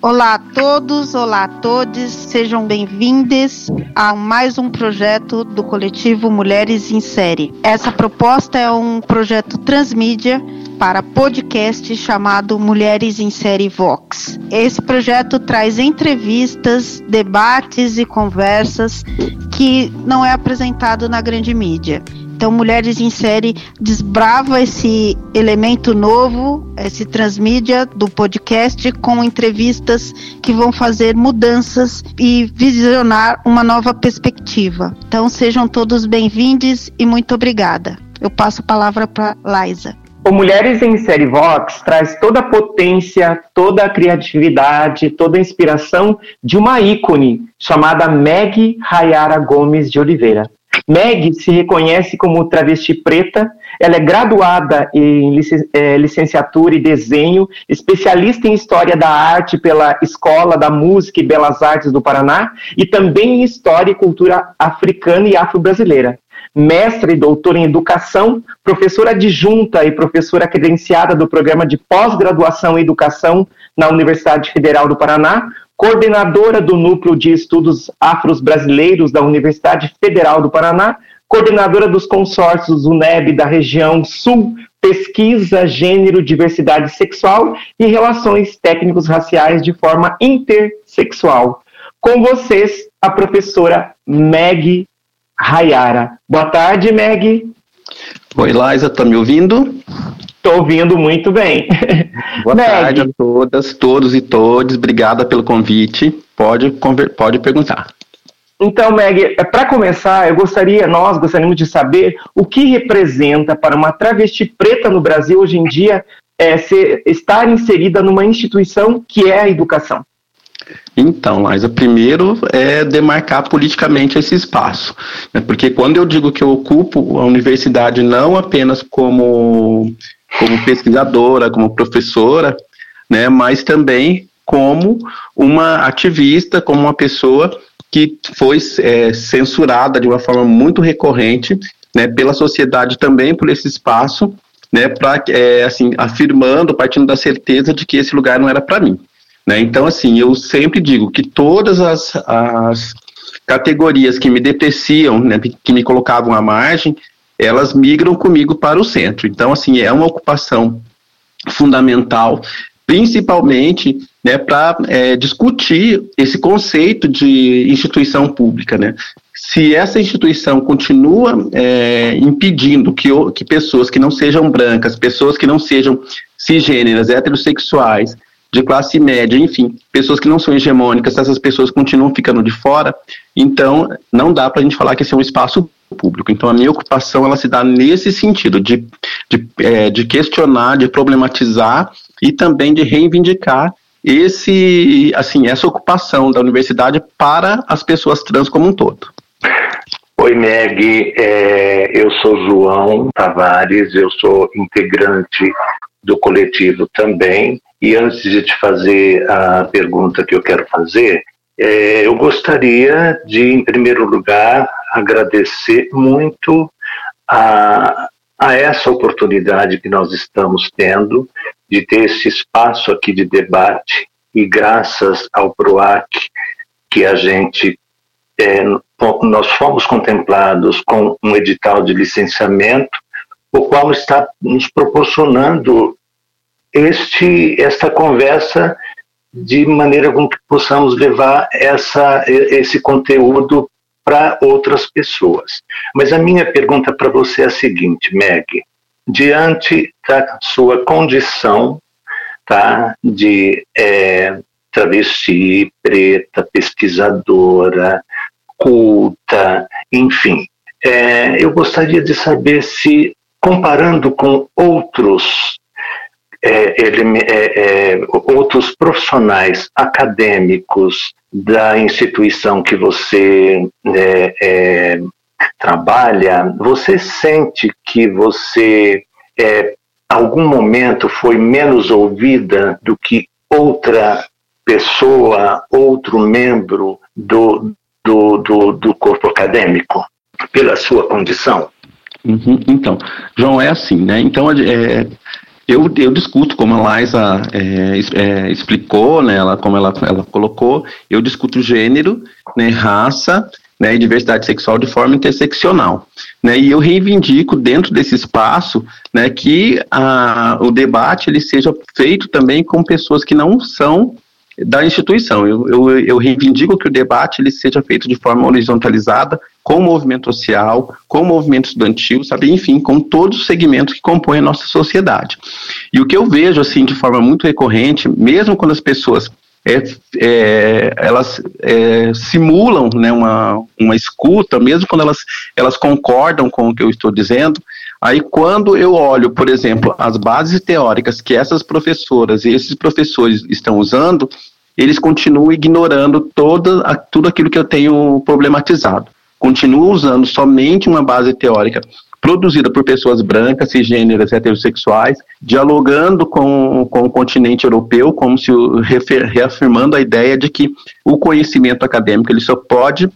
Olá a todos, olá a todos, sejam bem-vindos a mais um projeto do coletivo Mulheres em Série. Essa proposta é um projeto transmídia para podcast chamado Mulheres em Série Vox. Esse projeto traz entrevistas, debates e conversas que não é apresentado na grande mídia. Então, Mulheres em Série desbrava esse elemento novo, esse transmídia do podcast, com entrevistas que vão fazer mudanças e visionar uma nova perspectiva. Então, sejam todos bem-vindos e muito obrigada. Eu passo a palavra para Liza. O Mulheres em Série Vox traz toda a potência, toda a criatividade, toda a inspiração de uma ícone chamada Meg Rayara Gomes de Oliveira. Meg se reconhece como travesti preta, ela é graduada em é, licenciatura e desenho, especialista em História da Arte pela Escola da Música e Belas Artes do Paraná e também em História e Cultura Africana e Afro-Brasileira. Mestre e doutora em Educação, professora adjunta e professora credenciada do Programa de Pós-Graduação em Educação na Universidade Federal do Paraná, coordenadora do Núcleo de Estudos Afros Brasileiros da Universidade Federal do Paraná, coordenadora dos consórcios UNEB da região Sul, Pesquisa, Gênero, Diversidade Sexual e Relações Técnicos Raciais de forma intersexual. Com vocês, a professora Meg Rayara. Boa tarde, Meg. Oi, Liza, tá me ouvindo? Estou ouvindo muito bem. Boa Meg. tarde a todas, todos e todas. Obrigada pelo convite. Pode, pode perguntar. Então, Meg, é, para começar, eu gostaria, nós gostaríamos de saber o que representa para uma travesti preta no Brasil hoje em dia é, ser, estar inserida numa instituição que é a educação. Então, Laisa, primeiro é demarcar politicamente esse espaço. Né? Porque quando eu digo que eu ocupo a universidade não apenas como como pesquisadora, como professora, né, mas também como uma ativista, como uma pessoa que foi é, censurada de uma forma muito recorrente, né, pela sociedade também por esse espaço, né, para é, assim afirmando, partindo da certeza de que esse lugar não era para mim, né. Então assim, eu sempre digo que todas as, as categorias que me depreciam, né, que me colocavam à margem, elas migram comigo para o centro. Então, assim, é uma ocupação fundamental, principalmente né, para é, discutir esse conceito de instituição pública. Né? Se essa instituição continua é, impedindo que, que pessoas que não sejam brancas, pessoas que não sejam cisgêneras, heterossexuais, de classe média, enfim, pessoas que não são hegemônicas, essas pessoas continuam ficando de fora, então não dá para a gente falar que esse é um espaço público. Então, a minha ocupação ela se dá nesse sentido de, de, é, de questionar, de problematizar e também de reivindicar esse, assim, essa ocupação da universidade para as pessoas trans como um todo. Oi, Meg. É, eu sou João Tavares, eu sou integrante do coletivo também. E antes de te fazer a pergunta que eu quero fazer, é, eu gostaria de, em primeiro lugar, agradecer muito a, a essa oportunidade que nós estamos tendo de ter esse espaço aqui de debate e graças ao PROAC que a gente é, nós fomos contemplados com um edital de licenciamento, o qual está nos proporcionando este esta conversa de maneira com que possamos levar essa, esse conteúdo para outras pessoas. Mas a minha pergunta para você é a seguinte, Meg: diante da sua condição tá, de é, travesti, preta, pesquisadora, culta, enfim, é, eu gostaria de saber se, comparando com outros é, ele, é, é, outros profissionais acadêmicos da instituição que você é, é, trabalha, você sente que você, é, algum momento, foi menos ouvida do que outra pessoa, outro membro do, do, do, do corpo acadêmico, pela sua condição? Uhum, então, João, é assim, né? Então, é, eu, eu discuto, como a Liza é, é, explicou, né, ela, como ela, ela colocou, eu discuto gênero, né, raça, né, e diversidade sexual de forma interseccional. Né, e eu reivindico dentro desse espaço né, que a, o debate ele seja feito também com pessoas que não são da instituição. Eu, eu, eu, reivindico que o debate ele seja feito de forma horizontalizada com o movimento social, com o movimento estudantil, sabe, enfim, com todos os segmentos que compõem a nossa sociedade. E o que eu vejo, assim, de forma muito recorrente, mesmo quando as pessoas é, é, elas é, simulam né, uma, uma escuta, mesmo quando elas, elas concordam com o que eu estou dizendo. Aí, quando eu olho, por exemplo, as bases teóricas que essas professoras e esses professores estão usando, eles continuam ignorando toda, tudo aquilo que eu tenho problematizado. Continuam usando somente uma base teórica produzida por pessoas brancas, cisgêneras, heterossexuais, dialogando com, com o continente europeu, como se reafirmando a ideia de que o conhecimento acadêmico ele só pode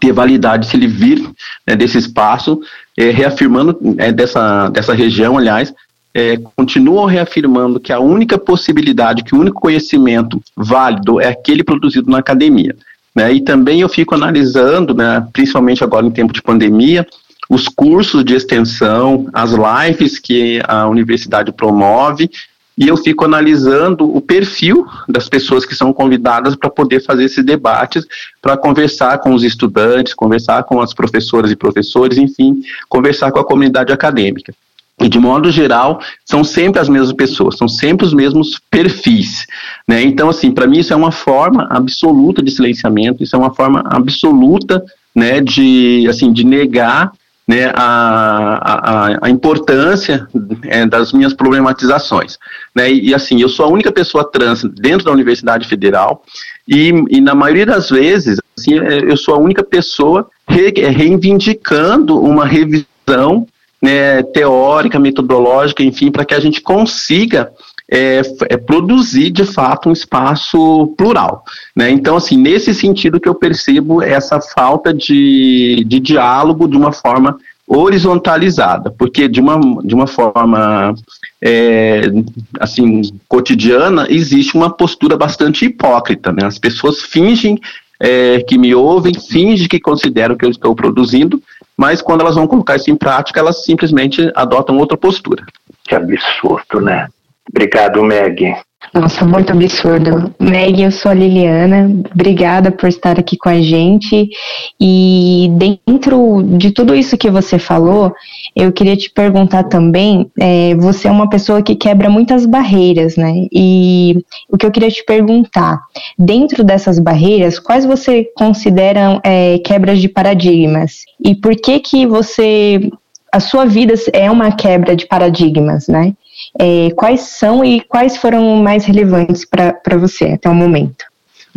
ter validade se ele vir né, desse espaço, é, reafirmando é, dessa, dessa região, aliás, é, continuam reafirmando que a única possibilidade, que o único conhecimento válido é aquele produzido na academia. Né? E também eu fico analisando, né, principalmente agora em tempo de pandemia, os cursos de extensão, as lives que a universidade promove, e eu fico analisando o perfil das pessoas que são convidadas para poder fazer esses debates, para conversar com os estudantes, conversar com as professoras e professores, enfim, conversar com a comunidade acadêmica. E de modo geral, são sempre as mesmas pessoas, são sempre os mesmos perfis. Né? Então, assim, para mim isso é uma forma absoluta de silenciamento, isso é uma forma absoluta né, de, assim, de negar né, a, a, a importância é, das minhas problematizações. Né, e, e, assim, eu sou a única pessoa trans dentro da Universidade Federal e, e na maioria das vezes, assim, é, eu sou a única pessoa re, é, reivindicando uma revisão né, teórica, metodológica, enfim, para que a gente consiga é, é, produzir de fato um espaço plural. Né? Então, assim, nesse sentido que eu percebo essa falta de, de diálogo de uma forma horizontalizada, porque de uma, de uma forma é, assim cotidiana existe uma postura bastante hipócrita, né? As pessoas fingem é, que me ouvem, fingem que consideram que eu estou produzindo, mas quando elas vão colocar isso em prática, elas simplesmente adotam outra postura. Que absurdo, né? Obrigado, Meg. Nossa, muito absurdo. Meg, eu sou a Liliana. Obrigada por estar aqui com a gente. E dentro de tudo isso que você falou, eu queria te perguntar também: é, você é uma pessoa que quebra muitas barreiras, né? E o que eu queria te perguntar, dentro dessas barreiras, quais você considera é, quebras de paradigmas? E por que que você a sua vida é uma quebra de paradigmas, né? É, quais são e quais foram mais relevantes para você até o momento?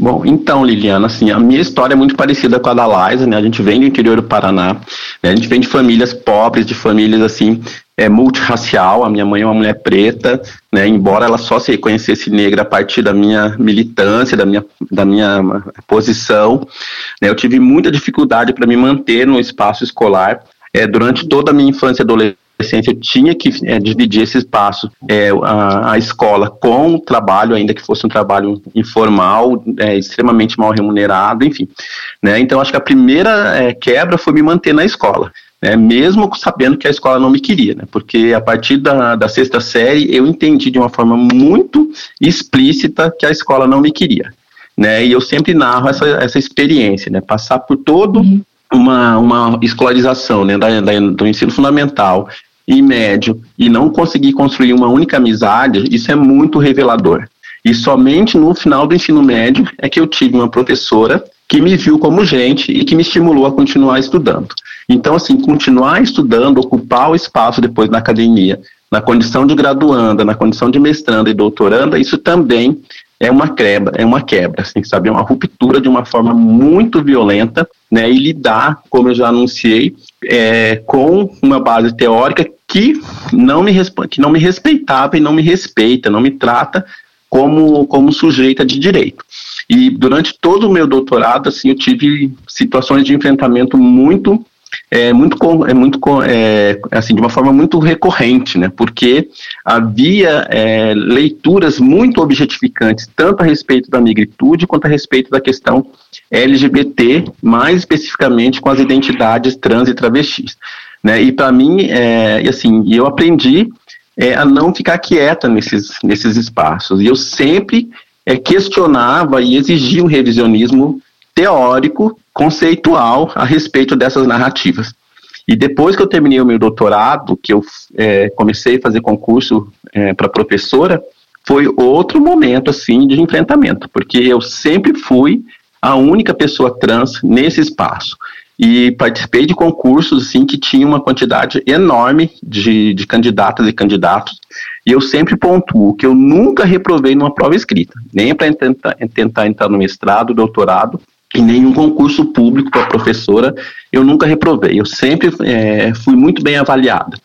Bom, então, Liliana, assim, a minha história é muito parecida com a da Liza, né? A gente vem do interior do Paraná, né? a gente vem de famílias pobres, de famílias, assim, é, multirracial. A minha mãe é uma mulher preta, né? Embora ela só se reconhecesse negra a partir da minha militância, da minha, da minha posição, né? Eu tive muita dificuldade para me manter no espaço escolar. É, durante toda a minha infância e adolescência, adolescência tinha que é, dividir esse espaço, é, a, a, escola com o trabalho, ainda que fosse um trabalho informal, é, extremamente mal remunerado, enfim. Né? Então, acho que a primeira é, quebra foi me manter na escola. Né, mesmo sabendo que a escola não me queria, né, porque a partir da, da sexta série eu entendi de uma forma muito explícita que a escola não me queria. Né, e eu sempre narro essa, essa experiência, né, passar por todo uhum. uma, uma escolarização né, da, da, do ensino fundamental, e médio e não conseguir construir uma única amizade, isso é muito revelador. E somente no final do ensino médio é que eu tive uma professora que me viu como gente e que me estimulou a continuar estudando. Então, assim, continuar estudando, ocupar o espaço depois na academia, na condição de graduanda, na condição de mestranda e doutoranda, isso também é uma quebra, é uma quebra, assim, sabe, é uma ruptura de uma forma muito violenta, né, e lidar, como eu já anunciei, é, com uma base teórica que não me que não me respeitava e não me respeita, não me trata como como sujeita de direito. E durante todo o meu doutorado, assim, eu tive situações de enfrentamento muito é muito, é muito é, assim, de uma forma muito recorrente, né? Porque havia é, leituras muito objetificantes, tanto a respeito da negritude quanto a respeito da questão LGBT, mais especificamente com as identidades trans e travestis. Né? E para mim, é, assim, eu aprendi é, a não ficar quieta nesses, nesses espaços. E eu sempre é, questionava e exigia um revisionismo teórico, conceitual a respeito dessas narrativas. E depois que eu terminei o meu doutorado, que eu é, comecei a fazer concurso é, para professora, foi outro momento assim de enfrentamento, porque eu sempre fui a única pessoa trans nesse espaço e participei de concursos assim que tinha uma quantidade enorme de, de candidatas e candidatos e eu sempre pontuo que eu nunca reprovei numa prova escrita, nem para tentar, tentar entrar no mestrado, doutorado e nenhum concurso público para professora eu nunca reprovei. Eu sempre é, fui muito bem avaliada.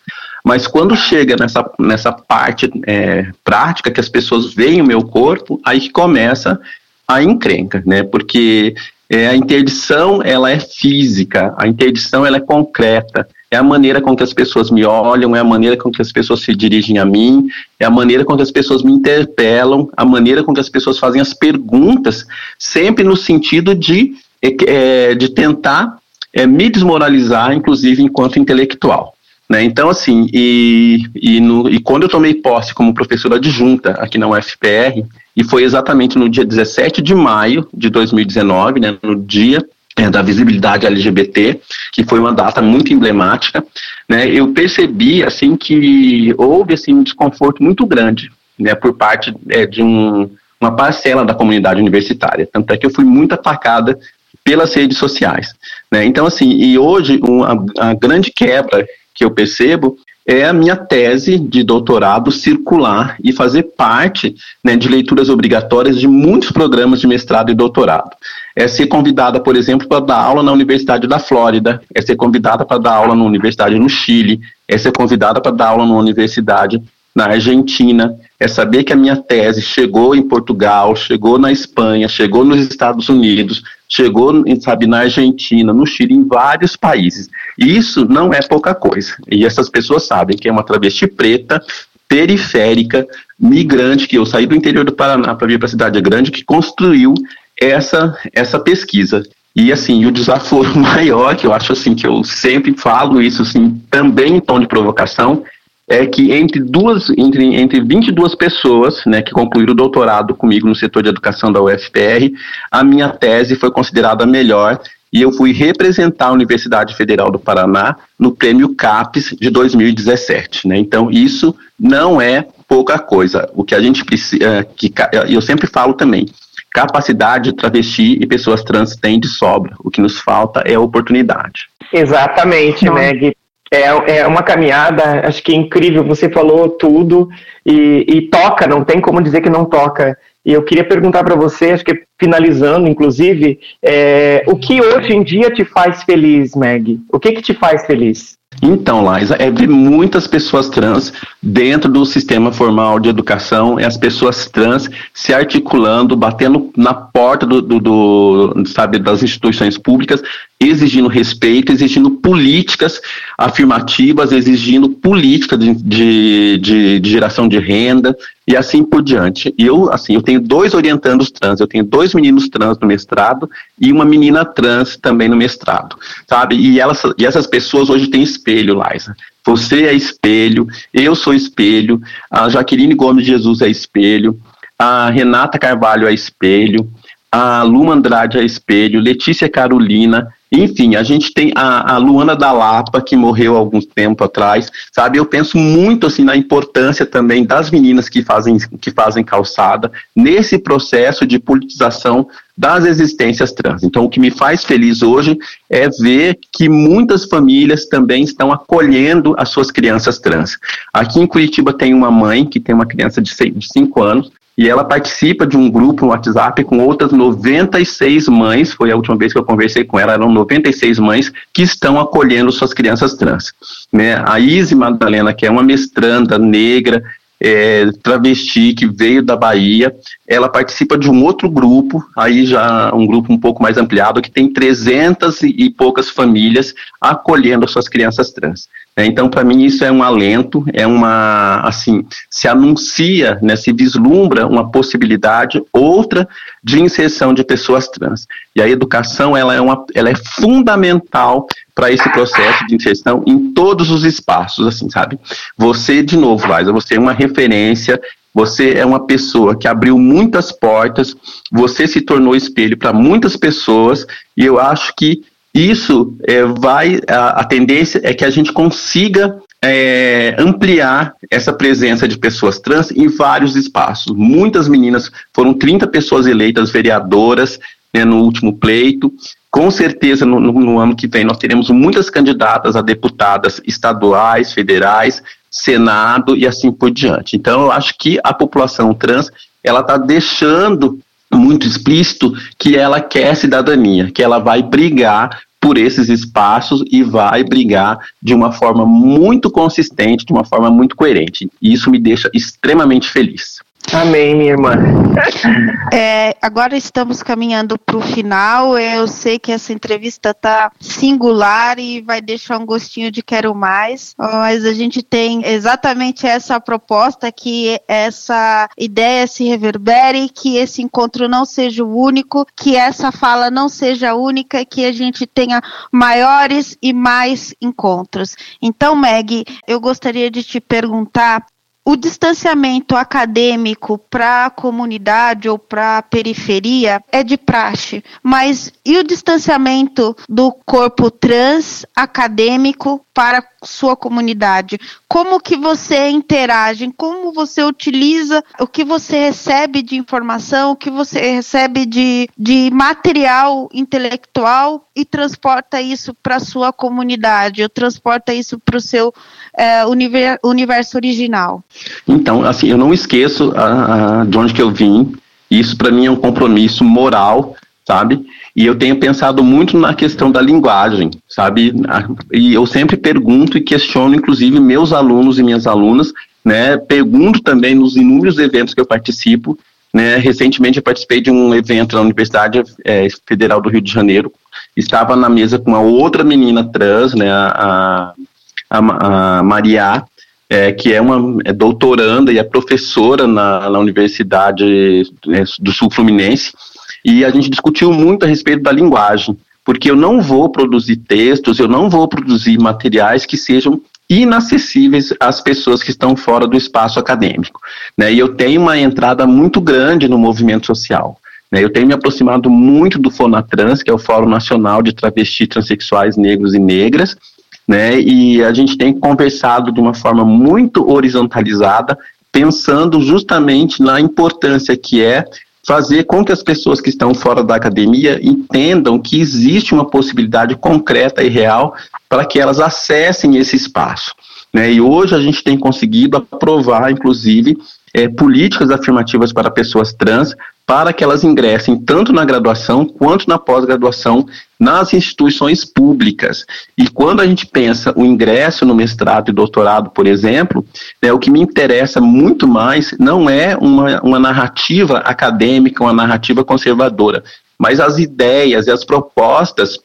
Mas quando chega nessa, nessa parte é, prática, que as pessoas veem o meu corpo, aí que começa a encrenca, né? Porque é, a interdição ela é física, a interdição ela é concreta, é a maneira com que as pessoas me olham, é a maneira com que as pessoas se dirigem a mim, é a maneira com que as pessoas me interpelam, a maneira com que as pessoas fazem as perguntas, sempre no sentido de, é, de tentar é, me desmoralizar, inclusive enquanto intelectual. Né? Então, assim, e, e, no, e quando eu tomei posse como professora adjunta aqui na UFPR, e foi exatamente no dia 17 de maio de 2019, né, no dia é, da visibilidade LGBT, que foi uma data muito emblemática, né, eu percebi assim que houve assim um desconforto muito grande, né, por parte é, de um, uma parcela da comunidade universitária. Tanto é que eu fui muito atacada pelas redes sociais, né. Então assim, e hoje uma, a grande quebra que eu percebo é a minha tese de doutorado circular e fazer parte né, de leituras obrigatórias de muitos programas de mestrado e doutorado. É ser convidada, por exemplo, para dar aula na Universidade da Flórida, é ser convidada para dar aula na Universidade no Chile, é ser convidada para dar aula numa universidade na Argentina, é saber que a minha tese chegou em Portugal, chegou na Espanha, chegou nos Estados Unidos, chegou, sabe, na Argentina, no Chile, em vários países. E isso não é pouca coisa. E essas pessoas sabem que é uma travesti preta, periférica, migrante, que eu saí do interior do Paraná para vir para a cidade grande, que construiu essa, essa pesquisa. E assim, o desafio maior, que eu acho assim, que eu sempre falo isso assim, também em tom de provocação, é que entre duas, entre, entre 22 pessoas, né, que concluíram o doutorado comigo no setor de educação da UFPR, a minha tese foi considerada a melhor e eu fui representar a Universidade Federal do Paraná no Prêmio CAPES de 2017, né? Então, isso não é pouca coisa. O que a gente precisa, é, que eu sempre falo também, capacidade, travesti e pessoas trans têm de sobra. O que nos falta é oportunidade. Exatamente, Meg. É, é uma caminhada, acho que é incrível. Você falou tudo e, e toca, não tem como dizer que não toca. E eu queria perguntar para você, acho que finalizando, inclusive, é, o que hoje em dia te faz feliz, Meg? O que, que te faz feliz? Então, Laisa, é ver muitas pessoas trans dentro do sistema formal de educação, é as pessoas trans se articulando, batendo na porta do, do, do, sabe, das instituições públicas, exigindo respeito, exigindo políticas afirmativas, exigindo política de, de, de, de geração de renda e assim por diante. E eu, assim, eu tenho dois orientandos trans, eu tenho dois meninos trans no mestrado e uma menina trans também no mestrado, sabe? E, elas, e essas pessoas hoje têm espelho, Liza. Você é espelho, eu sou espelho, a Jaqueline Gomes Jesus é espelho, a Renata Carvalho é espelho, a Luma Andrade é espelho, Letícia Carolina, enfim, a gente tem a, a, Luana da Lapa, que morreu há algum tempo atrás, sabe? Eu penso muito assim na importância também das meninas que fazem, que fazem calçada nesse processo de politização das existências trans. Então, o que me faz feliz hoje é ver que muitas famílias também estão acolhendo as suas crianças trans. Aqui em Curitiba tem uma mãe que tem uma criança de 5 anos e ela participa de um grupo no WhatsApp com outras 96 mães, foi a última vez que eu conversei com ela, eram 96 mães que estão acolhendo suas crianças trans. Né? A Izzy Madalena, que é uma mestranda negra, é, travesti que veio da Bahia, ela participa de um outro grupo, aí já um grupo um pouco mais ampliado, que tem 300 e poucas famílias acolhendo as suas crianças trans. Né? Então, para mim, isso é um alento, é uma, assim, se anuncia, né, se vislumbra uma possibilidade, outra, de inserção de pessoas trans. E a educação, ela é, uma, ela é fundamental para esse processo de inserção em todos os espaços, assim, sabe? Você, de novo, Liza, você é uma referência, você é uma pessoa que abriu muitas portas, você se tornou espelho para muitas pessoas, e eu acho que isso é, vai, a, a, tendência é que a gente consiga é, ampliar essa presença de pessoas trans em vários espaços. Muitas meninas, foram 30 pessoas eleitas vereadoras né, no último pleito. Com certeza, no, no ano que vem, nós teremos muitas candidatas a deputadas estaduais, federais, Senado e assim por diante. Então, eu acho que a população trans ela está deixando muito explícito que ela quer cidadania, que ela vai brigar por esses espaços e vai brigar de uma forma muito consistente, de uma forma muito coerente. E isso me deixa extremamente feliz. Amém, minha irmã. É, agora estamos caminhando para o final. Eu sei que essa entrevista está singular e vai deixar um gostinho de quero mais, mas a gente tem exatamente essa proposta que essa ideia se reverbere, que esse encontro não seja o único, que essa fala não seja única, que a gente tenha maiores e mais encontros. Então, Meg, eu gostaria de te perguntar o distanciamento acadêmico para a comunidade ou para a periferia é de praxe, mas e o distanciamento do corpo trans acadêmico para sua comunidade? Como que você interage? Como você utiliza o que você recebe de informação, o que você recebe de, de material intelectual e transporta isso para sua comunidade, ou transporta isso para o seu é, univer, universo original? Então, assim, eu não esqueço a, a, de onde que eu vim. Isso para mim é um compromisso moral, sabe? E eu tenho pensado muito na questão da linguagem, sabe? E eu sempre pergunto e questiono, inclusive, meus alunos e minhas alunas, né? Pergunto também nos inúmeros eventos que eu participo, né? Recentemente eu participei de um evento na Universidade é, Federal do Rio de Janeiro. Estava na mesa com uma outra menina trans, né? A, a Maria, é, que é uma é doutoranda e é professora na, na Universidade é, do Sul Fluminense, e a gente discutiu muito a respeito da linguagem, porque eu não vou produzir textos, eu não vou produzir materiais que sejam inacessíveis às pessoas que estão fora do espaço acadêmico. Né? E eu tenho uma entrada muito grande no movimento social. Né? Eu tenho me aproximado muito do FONATRANS, que é o Fórum Nacional de Travestis, Transsexuais, Negros e Negras, né? e a gente tem conversado de uma forma muito horizontalizada, pensando justamente na importância que é fazer com que as pessoas que estão fora da academia entendam que existe uma possibilidade concreta e real para que elas acessem esse espaço. Né? E hoje a gente tem conseguido aprovar, inclusive, é, políticas afirmativas para pessoas trans, para que elas ingressem tanto na graduação quanto na pós-graduação nas instituições públicas. E quando a gente pensa o ingresso no mestrado e doutorado, por exemplo, né, o que me interessa muito mais não é uma, uma narrativa acadêmica, uma narrativa conservadora, mas as ideias e as propostas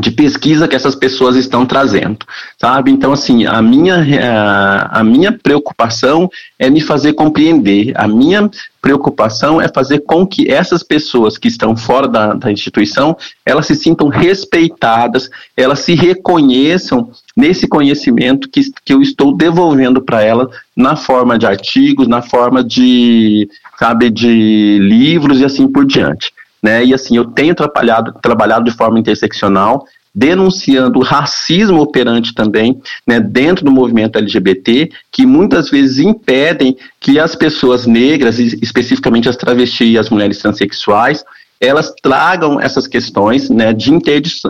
de pesquisa que essas pessoas estão trazendo, sabe? Então, assim, a minha, a, a, minha preocupação é me fazer compreender, a minha preocupação é fazer com que essas pessoas que estão fora da, da instituição, elas se sintam respeitadas, elas se reconheçam nesse conhecimento que, que eu estou devolvendo para elas na forma de artigos, na forma de, sabe, de livros e assim por diante né? E assim, eu tenho trabalhado, de forma interseccional, denunciando o racismo operante também né, dentro do movimento LGBT, que muitas vezes impedem que as pessoas negras, especificamente as travestis e as mulheres transexuais, elas tragam essas questões né, de,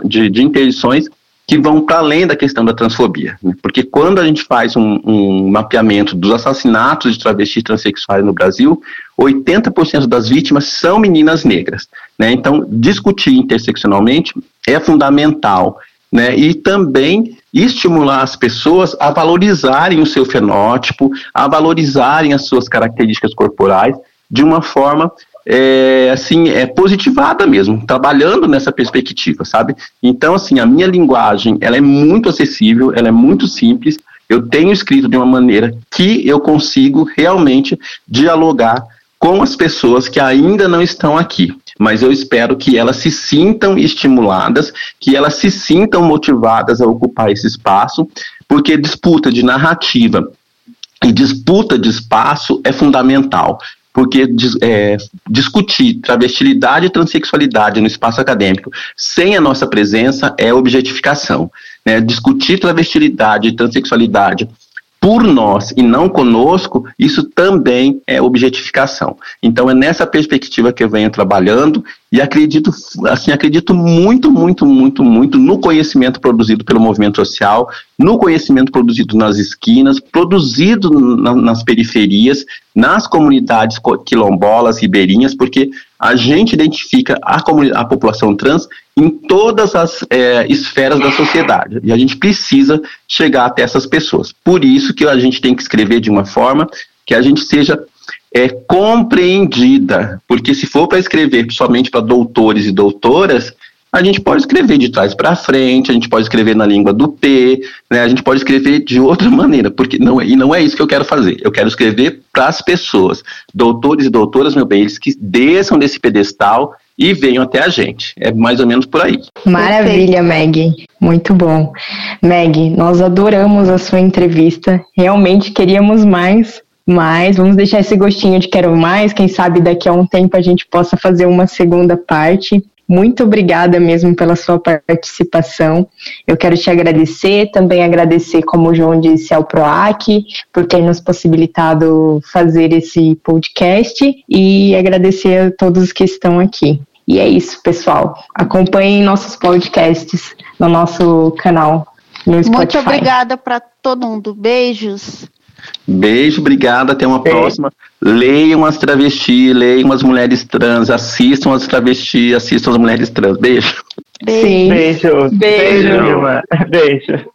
de, de interdições que vão para além da questão da transfobia. Né? Porque quando a gente faz um, um, mapeamento dos assassinatos de travestis transexuais no Brasil, 80% das vítimas são meninas negras. Né? Então, discutir interseccionalmente é fundamental né? E também estimular as pessoas a valorizarem o seu fenótipo, a valorizarem as suas características corporais de uma forma é, assim, é positivada mesmo, trabalhando nessa perspectiva, sabe? Então, assim, a minha linguagem, ela é muito acessível, ela é muito simples, eu tenho escrito de uma maneira que eu consigo realmente dialogar com as pessoas que ainda não estão aqui. Mas eu espero que elas se sintam estimuladas, que elas se sintam motivadas a ocupar esse espaço, porque disputa de narrativa e disputa de espaço é fundamental porque é, discutir travestilidade e transexualidade no espaço acadêmico sem a nossa presença é objetificação. Né? Discutir travestilidade e transexualidade por nós e não conosco, isso também é objetificação. Então é nessa perspectiva que eu venho trabalhando e acredito, assim, acredito muito, muito, muito, muito no conhecimento produzido pelo movimento social, no conhecimento produzido nas esquinas, produzido na, nas periferias, nas comunidades quilombolas, ribeirinhas, porque a gente identifica a, a população trans em todas as é, esferas da sociedade. E a gente precisa chegar até essas pessoas. Por isso que a gente tem que escrever de uma forma que a gente seja é, compreendida. Porque se for para escrever somente para doutores e doutoras, a gente pode escrever de trás para frente, a gente pode escrever na língua do P, né? A gente pode escrever de outra maneira, porque não é, e não é isso que eu quero fazer. Eu quero escrever para as pessoas, doutores e doutoras, meu bem, eles que desçam desse pedestal e venham até a gente. É mais ou menos por aí. Maravilha, Meg. Muito bom. Meg, nós adoramos a sua entrevista. Realmente queríamos mais, mas vamos deixar esse gostinho de quero mais. Quem sabe daqui a um tempo a gente possa fazer uma segunda parte. Muito obrigada mesmo pela sua participação. Eu quero te agradecer, também agradecer, como o João disse, ao PROAC por ter nos possibilitado fazer esse podcast e agradecer a todos que estão aqui. E é isso, pessoal. Acompanhem nossos podcasts no nosso canal no Spotify. Muito obrigada para todo mundo. Beijos. Beijo, obrigada, até uma Beijo. próxima. Leiam as travestis, leiam as mulheres trans, assistam as travestis, assistam as mulheres trans. Beijo. Beijo. Beijo. Beijo. Beijo. Beijo.